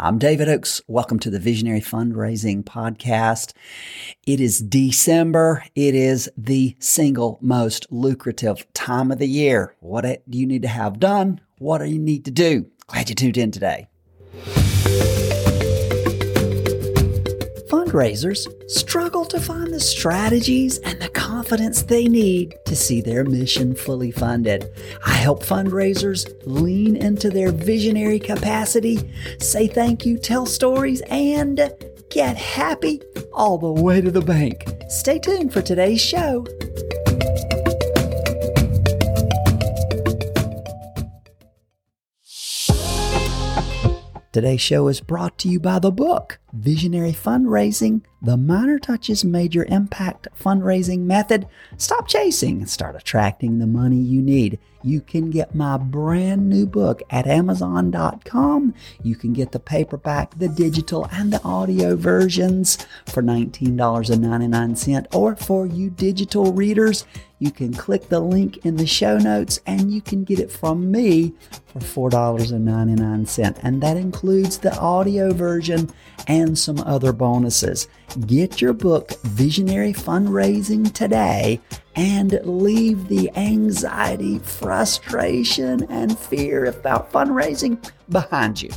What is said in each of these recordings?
I'm David Oaks. Welcome to the Visionary Fundraising Podcast. It is December. It is the single most lucrative time of the year. What do you need to have done? What do you need to do? Glad you tuned in today. Fundraisers struggle to find the strategies and the confidence they need to see their mission fully funded. I help fundraisers lean into their visionary capacity, say thank you, tell stories, and get happy all the way to the bank. Stay tuned for today's show. Today's show is brought to you by the book Visionary Fundraising The Minor Touches Major Impact Fundraising Method. Stop chasing and start attracting the money you need. You can get my brand new book at Amazon.com. You can get the paperback, the digital, and the audio versions for $19.99. Or for you digital readers, you can click the link in the show notes and you can get it from me for $4.99. And that includes the audio version and some other bonuses. Get your book, Visionary Fundraising, today and leave the anxiety, frustration, and fear about fundraising behind you.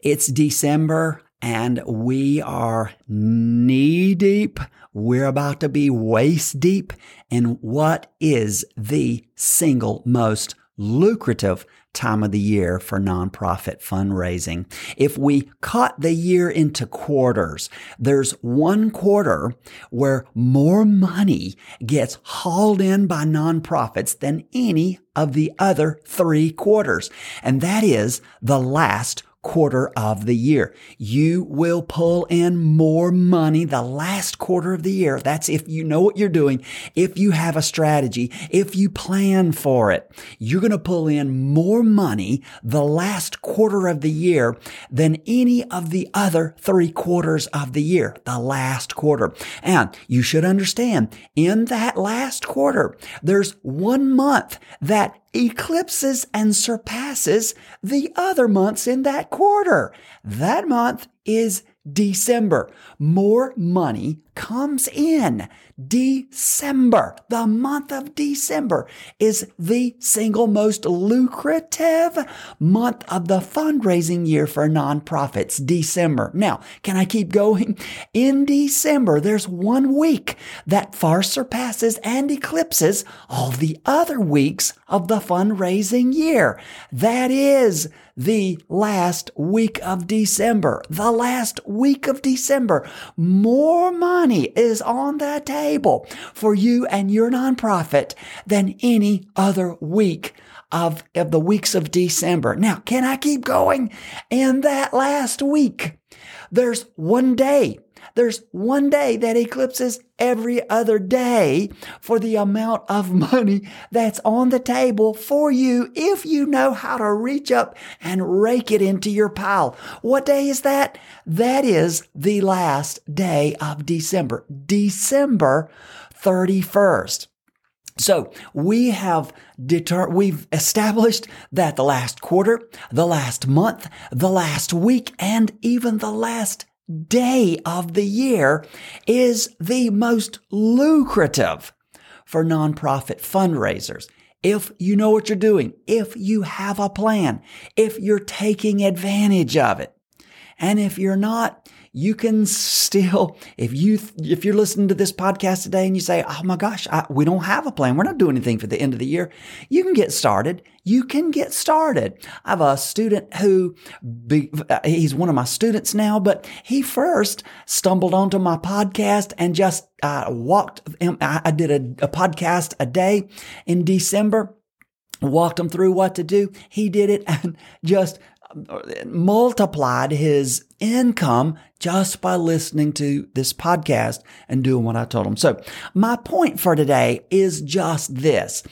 It's December and we are knee deep. We're about to be waist deep in what is the single most lucrative time of the year for nonprofit fundraising. If we cut the year into quarters, there's one quarter where more money gets hauled in by nonprofits than any of the other three quarters. And that is the last quarter of the year. You will pull in more money the last quarter of the year. That's if you know what you're doing, if you have a strategy, if you plan for it. You're going to pull in more money the last quarter of the year than any of the other three quarters of the year, the last quarter. And you should understand in that last quarter, there's one month that eclipses and surpasses the other months in that quarter. That month is December. More money comes in. December, the month of December, is the single most lucrative month of the fundraising year for nonprofits. December. Now, can I keep going? In December, there's one week that far surpasses and eclipses all the other weeks of the fundraising year. That is the last week of December. The last week of December. More money is on the table for you and your nonprofit than any other week of, of the weeks of December. Now, can I keep going? In that last week, there's one day there's one day that eclipses every other day for the amount of money that's on the table for you if you know how to reach up and rake it into your pile. What day is that? That is the last day of December, December 31st. So we have deter- we've established that the last quarter, the last month, the last week, and even the last day of the year is the most lucrative for nonprofit fundraisers. If you know what you're doing, if you have a plan, if you're taking advantage of it. And if you're not, you can still, if you, if you're listening to this podcast today and you say, Oh my gosh, I, we don't have a plan. We're not doing anything for the end of the year. You can get started. You can get started. I have a student who, be, he's one of my students now, but he first stumbled onto my podcast and just uh, walked, him, I did a, a podcast a day in December walked him through what to do. He did it and just multiplied his income just by listening to this podcast and doing what I told him. So my point for today is just this.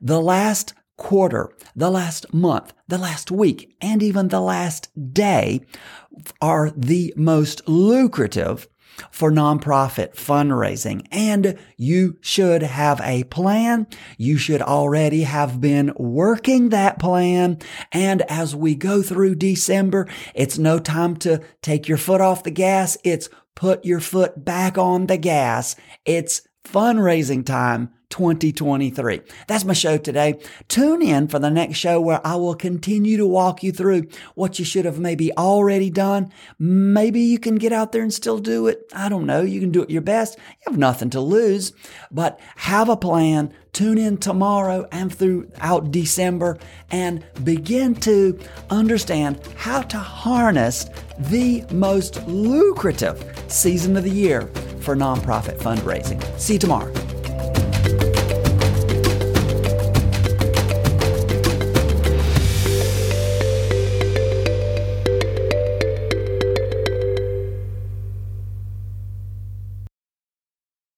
The last quarter, the last month, the last week, and even the last day are the most lucrative for nonprofit fundraising. And you should have a plan. You should already have been working that plan. And as we go through December, it's no time to take your foot off the gas. It's put your foot back on the gas. It's fundraising time 2023. That's my show today. Tune in for the next show where I will continue to walk you through what you should have maybe already done. Maybe you can get out there and still do it. I don't know. You can do it your best. You have nothing to lose, but have a plan. Tune in tomorrow and throughout December and begin to understand how to harness the most lucrative season of the year for nonprofit fundraising. See you tomorrow.